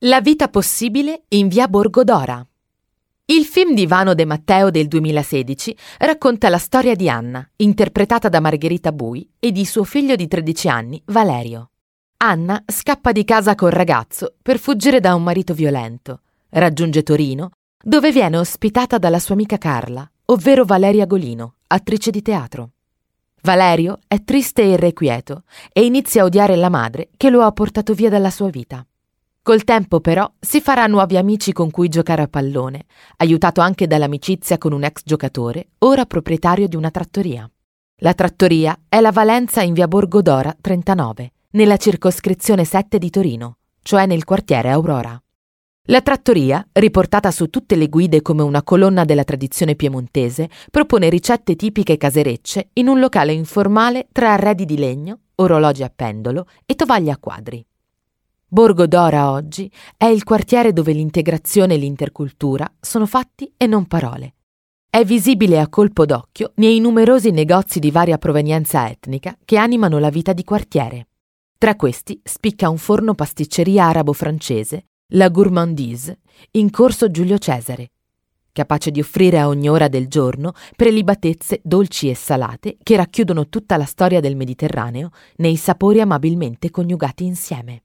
La vita possibile in via Borgodora. Il film di Vano De Matteo del 2016 racconta la storia di Anna, interpretata da Margherita Bui, e di suo figlio di 13 anni, Valerio. Anna scappa di casa col ragazzo per fuggire da un marito violento. Raggiunge Torino, dove viene ospitata dalla sua amica Carla, ovvero Valeria Golino, attrice di teatro. Valerio è triste e irrequieto e inizia a odiare la madre che lo ha portato via dalla sua vita. Col tempo però si farà nuovi amici con cui giocare a pallone, aiutato anche dall'amicizia con un ex giocatore, ora proprietario di una trattoria. La trattoria è la Valenza in via Borgodora 39, nella circoscrizione 7 di Torino, cioè nel quartiere Aurora. La trattoria, riportata su tutte le guide come una colonna della tradizione piemontese, propone ricette tipiche caserecce in un locale informale tra arredi di legno, orologi a pendolo e tovaglie a quadri. Borgo d'Ora oggi è il quartiere dove l'integrazione e l'intercultura sono fatti e non parole. È visibile a colpo d'occhio nei numerosi negozi di varia provenienza etnica che animano la vita di quartiere. Tra questi spicca un forno pasticceria arabo-francese, la Gourmandise, in corso Giulio Cesare, capace di offrire a ogni ora del giorno prelibatezze dolci e salate che racchiudono tutta la storia del Mediterraneo nei sapori amabilmente coniugati insieme.